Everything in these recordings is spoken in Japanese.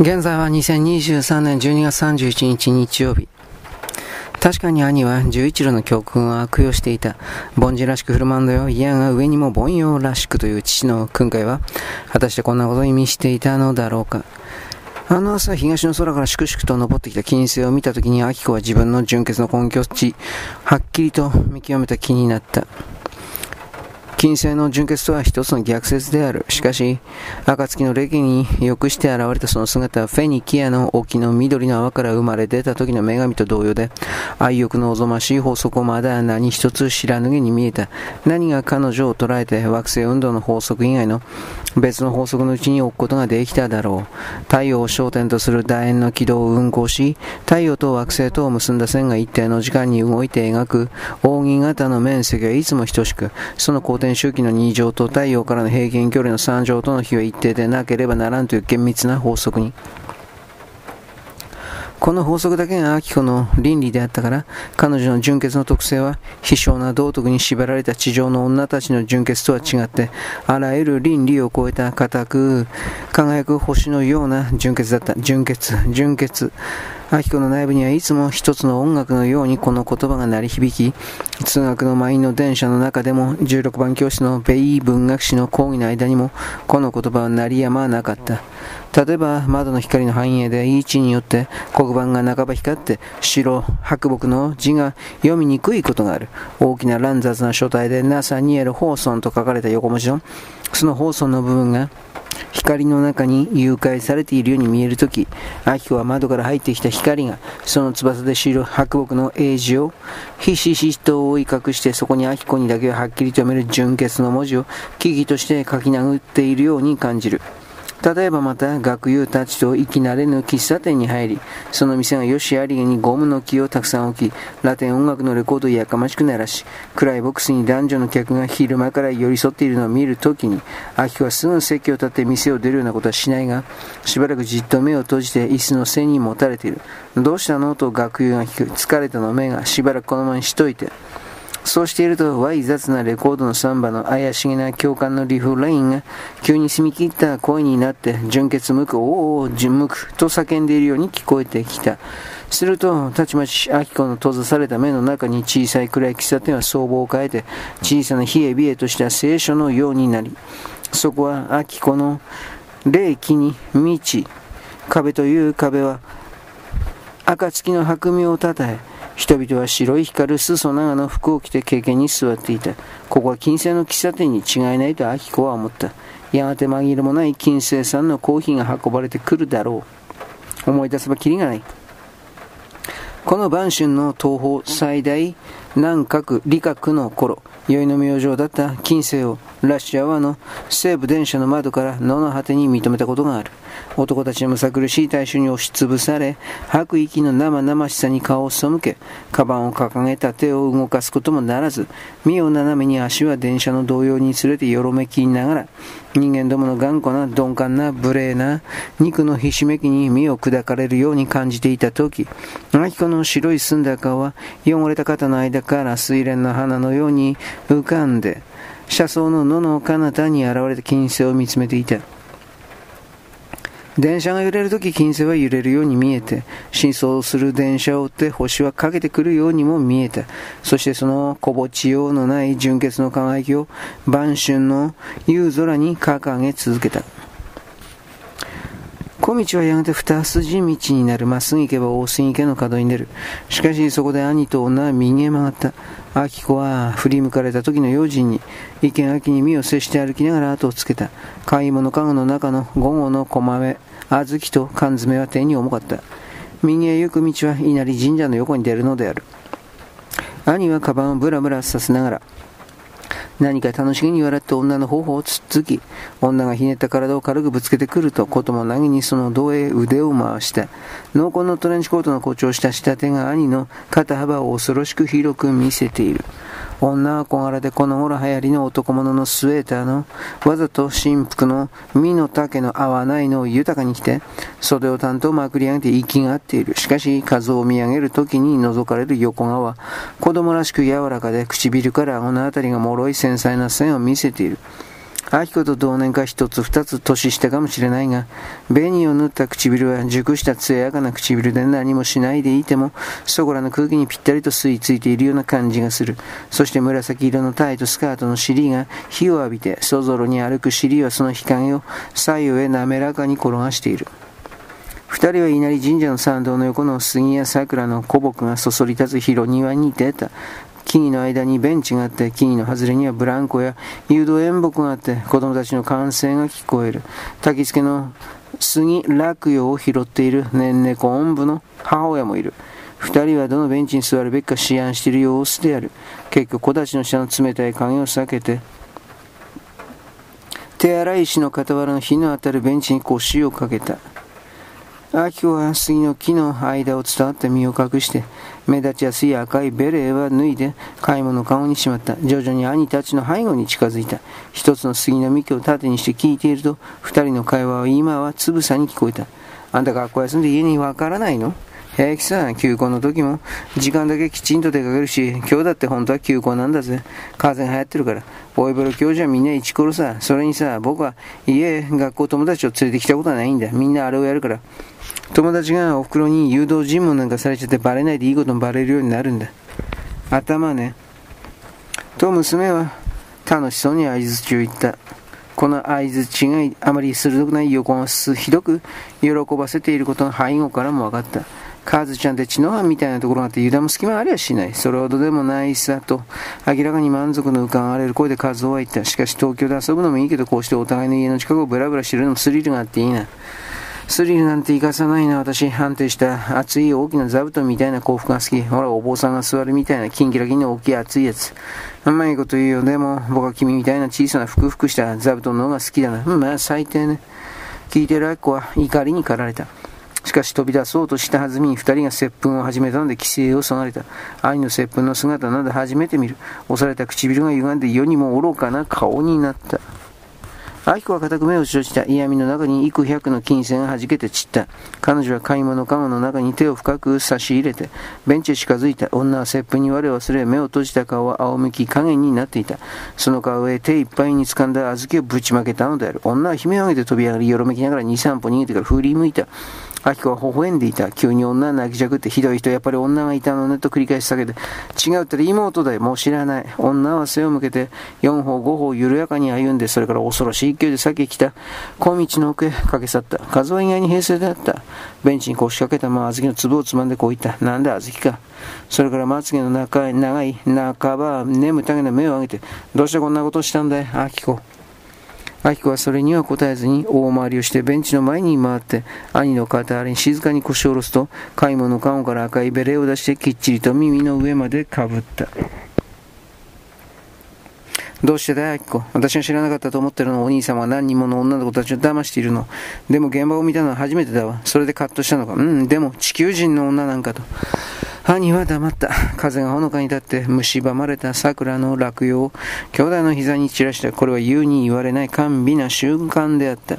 現在は2023年12月31日日曜日。確かに兄は十一路の教訓を悪用していた。凡人らしく振る舞うんだよ。いやが上にも凡庸らしくという父の訓戒は、果たしてこんなことを意味していたのだろうか。あの朝、東の空から粛々と登ってきた金星を見たときに、明子は自分の純潔の根拠地、はっきりと見極めた気になった。金星の純潔とは一つの逆説である。しかし、暁の歴に良くして現れたその姿は、フェニキアの沖の緑の泡から生まれ出た時の女神と同様で、愛欲のおぞましい法則をまだ何一つ知らぬげに見えた。何が彼女を捉えて惑星運動の法則以外の別の法則のうちに置くことができただろう。太陽を焦点とする楕円の軌道を運行し、太陽と惑星とを結んだ線が一定の時間に動いて描く扇形の面積はいつも等しく、その公転周期の2乗と太陽からの平均距離の3乗との比は一定でなければならんという厳密な法則に。この法則だけがアキコの倫理であったから、彼女の純潔の特性は、非常な道徳に縛られた地上の女たちの純潔とは違って、あらゆる倫理を超えた固く、輝く星のような純潔だった。純潔、純潔。アキコの内部にはいつも一つの音楽のようにこの言葉が鳴り響き、通学の満員の電車の中でも16番教室のベイ文学史の講義の間にもこの言葉は鳴りやまなかった。例えば窓の光の反映で位置によって黒板が半ば光って白白木の字が読みにくいことがある。大きな乱雑な書体で NASA ニエル・ホーソンと書かれた横文字のそのホーソンの部分が光の中に誘拐されているように見えるとき、アキコは窓から入ってきた光が、その翼で知る白木の英字を、ひしひしと覆い隠して、そこにアキコにだけははっきりと読める純潔の文字を、木々として書き殴っているように感じる。例えばまた学友たちと生き慣れぬ喫茶店に入り、その店がよしありげにゴムの木をたくさん置き、ラテン音楽のレコードをやかましく鳴らし、暗いボックスに男女の客が昼間から寄り添っているのを見るときに、アキはすぐ席を立って店を出るようなことはしないが、しばらくじっと目を閉じて椅子の背に持たれている。どうしたの？と学友が聞く。疲れたの？目がしばらくこのままにしといて。そうしていると、わい雑なレコードのサンバの怪しげな共感のリフレインが、急に澄み切った声になって、純潔無く、おお、純無く、と叫んでいるように聞こえてきた。すると、たちまち、アキコの閉ざされた目の中に小さい暗い喫茶店は相貌を変えて、小さな冷え冷えとした聖書のようになり、そこはアキコの霊気に満ち、壁という壁は、暁の白身をたたえ、人々は白い光る裾長の服を着て経験に座っていた。ここは金星の喫茶店に違いないとアキコは思った。やがて紛れもない金星さんのコーヒーが運ばれてくるだろう。思い出せばきりがない。この晩春の東方最大南角理学の頃、宵の明星だった金星をラッシュアワーの西部電車の窓から野の果てに認めたことがある。男たちのむさ苦しい大衆に押しつぶされ、吐く息の生々しさに顔を背け、カバンを掲げた手を動かすこともならず、身を斜めに足は電車の動揺に連れてよろめきながら、人間どもの頑固な鈍感な無礼な肉のひしめきに身を砕かれるように感じていた時、アキコの白い澄んだ顔は汚れた肩の間から水蓮の花のように浮かんで、車窓の野の彼方に現れた金星を見つめていた。電車が揺れるとき金星は揺れるように見えて、真相する電車を追って星はかけてくるようにも見えた。そしてその小ぼちようのない純潔の輝きを晩春の夕空に掲げ続けた。小道はやがて二筋道になる。まっすぐ行けば大杉家の角に出る。しかしそこで兄と女は右へ曲がった。明子は振り向かれた時の用心に、意見秋に身を接して歩きながら後をつけた。買い物かごの中の午後の小豆、小豆と缶詰は手に重かった。右へ行く道は稲荷神社の横に出るのである。兄はカバンをブラブラさせながら、何か楽しげに笑って女の頬をつっつき、女がひねった体を軽くぶつけてくると、こともなぎにその胴へ腕を回した。濃厚のトレンチコートの誇張した仕立てが兄の肩幅を恐ろしく広く見せている。女は小柄でこの頃流行りの男物のスウェーターのわざと新服の身の丈の合わないのを豊かに着て袖を担当まくり上げて息が合っている。しかし数を見上げる時に覗かれる横顔は子供らしく柔らかで唇から顎のあたりが脆い繊細な線を見せている。アキコと同年か一つ二つ年下かもしれないが、紅を塗った唇は熟した艶やかな唇で何もしないでいても、そこらの空気にぴったりと吸い付いているような感じがする。そして紫色のタイトスカートの尻が火を浴びて、そぞろに歩く尻はその日陰を左右へ滑らかに転がしている。二人は稲荷神社の参道の横の杉や桜の古木がそそり立つ広庭に出た。木々の間にベンチがあって、木々の外れにはブランコや誘導演木があって、子供たちの歓声が聞こえる。焚き付けの杉落葉を拾っている年猫おんぶの母親もいる。二人はどのベンチに座るべきか思案している様子である。結局、子たちの下の冷たい影を避けて、手洗い石の傍らの日の当たるベンチに腰をかけた。アキコは杉の木の間を伝わって身を隠して、目立ちやすい赤いベレーは脱いで、買い物顔にしまった。徐々に兄たちの背後に近づいた。一つの杉の幹を縦にして聞いていると、二人の会話は今はつぶさに聞こえた。あんた学校休んで家にわからないの？平気さ、休校の時も、時間だけきちんと出かけるし、今日だって本当は休校なんだぜ。風邪流行ってるから。ボイブロ教授はみんな一コロさ。それにさ、僕は家、学校友達を連れてきたことはないんだ。みんなあれをやるから。友達がお袋に誘導尋問なんかされちゃってバレないでいいこともバレるようになるんだ。頭ね。と娘は楽しそうに合図中言った。この合図違いあまり鋭くない横をひどく喜ばせていることの背後からも分かった。カーズちゃんって血の班みたいなところがあって油断も隙間ありゃしない。それほどでもないさと、明らかに満足の浮かわれる声でカズオは言った。しかし東京で遊ぶのもいいけど、こうしてお互いの家の近くをブラブラしてるのもスリルがあっていいな。スリルなんて生かさないな、私。安定した熱い大きな座布団みたいな幸福が好き。ほら、お坊さんが座るみたいなキンキラキンの大きい熱いやつ。うまいこと言うよ。でも、僕は君みたいな小さなふくふくした座布団の方が好きだな。うんまあ、最低ね。聞いてる子は怒りに駆られた。しかし飛び出そうとしたはずみに二人が接吻を始めたので規制を備えた。愛の接吻の姿など初めて見る。押された唇が歪んで世にも愚かな顔になった。アキコは固く目を閉じた嫌味の中に幾百の金銭が弾けて散った。彼女は買い物カゴの中に手を深く差し入れて、ベンチへ近づいた。女は接吻に我を忘れ、目を閉じた顔は仰向き加減になっていた。その顔へ手いっぱいに掴んだ小豆をぶちまけたのである。女は悲鳴を上げて飛び上がり、よろめきながら二三歩逃げてから振り向いた。アキコは微笑んでいた。急に女は泣きじゃくってひどい人、やっぱり女がいたのねと繰り返し叫んで、違うったら妹だよ、もう知らない。女は背を向けて、4歩5歩緩やかに歩んで、それから恐ろしい勢いで先へ来た。小道の奥へ駆け去った。数は意外に平静であった。ベンチに腰掛けたまま小豆の粒をつまんでこう言った。なんだ小豆か。それからまつげの長い、長い、半ば眠たげな目を上げて、どうしてこんなことをしたんだい、アキコ。アキコはそれには答えずに大回りをしてベンチの前に回って兄の肩あれに静かに腰を下ろすと買い物カゴから赤いベレーを出してきっちりと耳の上までかぶった。どうしてだよ、アキコ？私が知らなかったと思ってるのお兄様は何人もの女の子たちを騙しているの。でも現場を見たのは初めてだわ。それでカッとしたのか。うん、でも地球人の女なんかと。兄は黙った。風がほのかに立って蝕まれた桜の落葉を兄弟の膝に散らした。これは言うに言われない甘美な瞬間であった。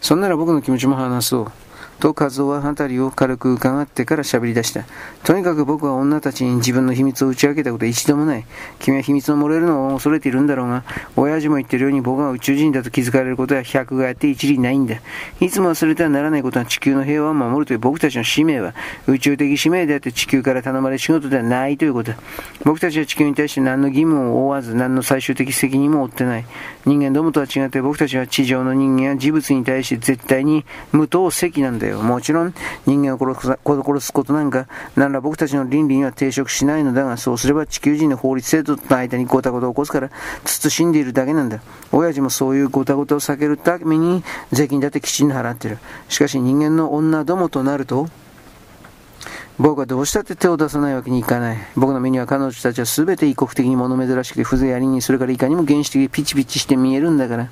そんなら僕の気持ちも話そう。と和夫は辺りを軽く伺ってから喋り出した。とにかく僕は女たちに自分の秘密を打ち明けたことは一度もない。君は秘密を漏れるのを恐れているんだろうが、親父も言ってるように僕が宇宙人だと気づかれることは百がやって一理ないんだ。いつも忘れてはならないことは地球の平和を守るという僕たちの使命は、宇宙的使命であって地球から頼まれる仕事ではないということだ。僕たちは地球に対して何の義務を負わず、何の最終的責任も負ってない。人間どもとは違って僕たちは地上の人間や事物に対して絶対に無党責なんだよ。もちろん人間を殺すことなんか何ら僕たちの倫理には抵触しないのだが、そうすれば地球人の法律制度との間にごたごたを起こすから、慎んでいるだけなんだ。親父もそういうごたごたを避けるために税金だってきちんと払ってる。しかし人間の女どもとなると、僕はどうしたって手を出さないわけにいかない。僕の目には彼女たちは全て異国的に物珍しくて風情ありに、それからいかにも原始的ピチピチして見えるんだから。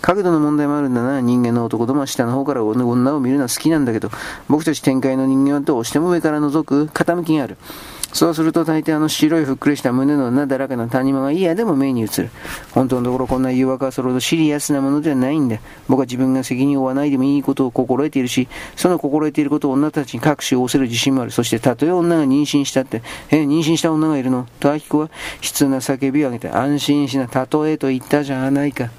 角度の問題もあるんだな。人間の男どもは下の方から女を見るのは好きなんだけど、僕たち展開の人間はどうしても上から覗く傾きがある。そうすると大抵あの白いふっくりした胸のなだらかな谷間が嫌でも目に映る。本当のところこんな誘惑はそれほどシリアスなものではないんだ。僕は自分が責任を負わないでもいいことを心得ているし、その心得ていることを女たちに隠し仰せる自信もある。そしてたとえ女が妊娠したって、え、妊娠した女がいるの？とアキコは悲痛な叫びを上げて、安心しな、たとえと言ったじゃないか。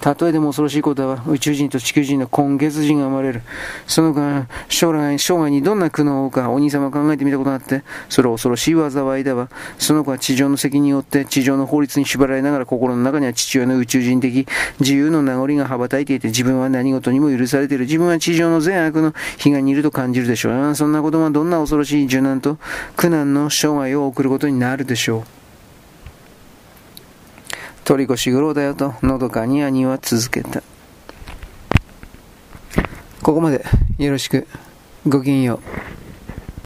たとえでも恐ろしいことは宇宙人と地球人の根月人が生まれる。その間、将来、生涯にどんな苦悩を負うか、お兄様考えてみたことがあって、それは恐ろしい災いだわ。その子は地上の責任によって、地上の法律に縛られながら心の中には父親の宇宙人的自由の名残が羽ばたいていて、自分は何事にも許されている。自分は地上の善悪の悲願にいると感じるでしょう。そんなことはどんな恐ろしい受難と苦難の生涯を送ることになるでしょう。鳥越し苦労だよと、のどかに兄は続けた。ここまでよろしく。ごきげんよう。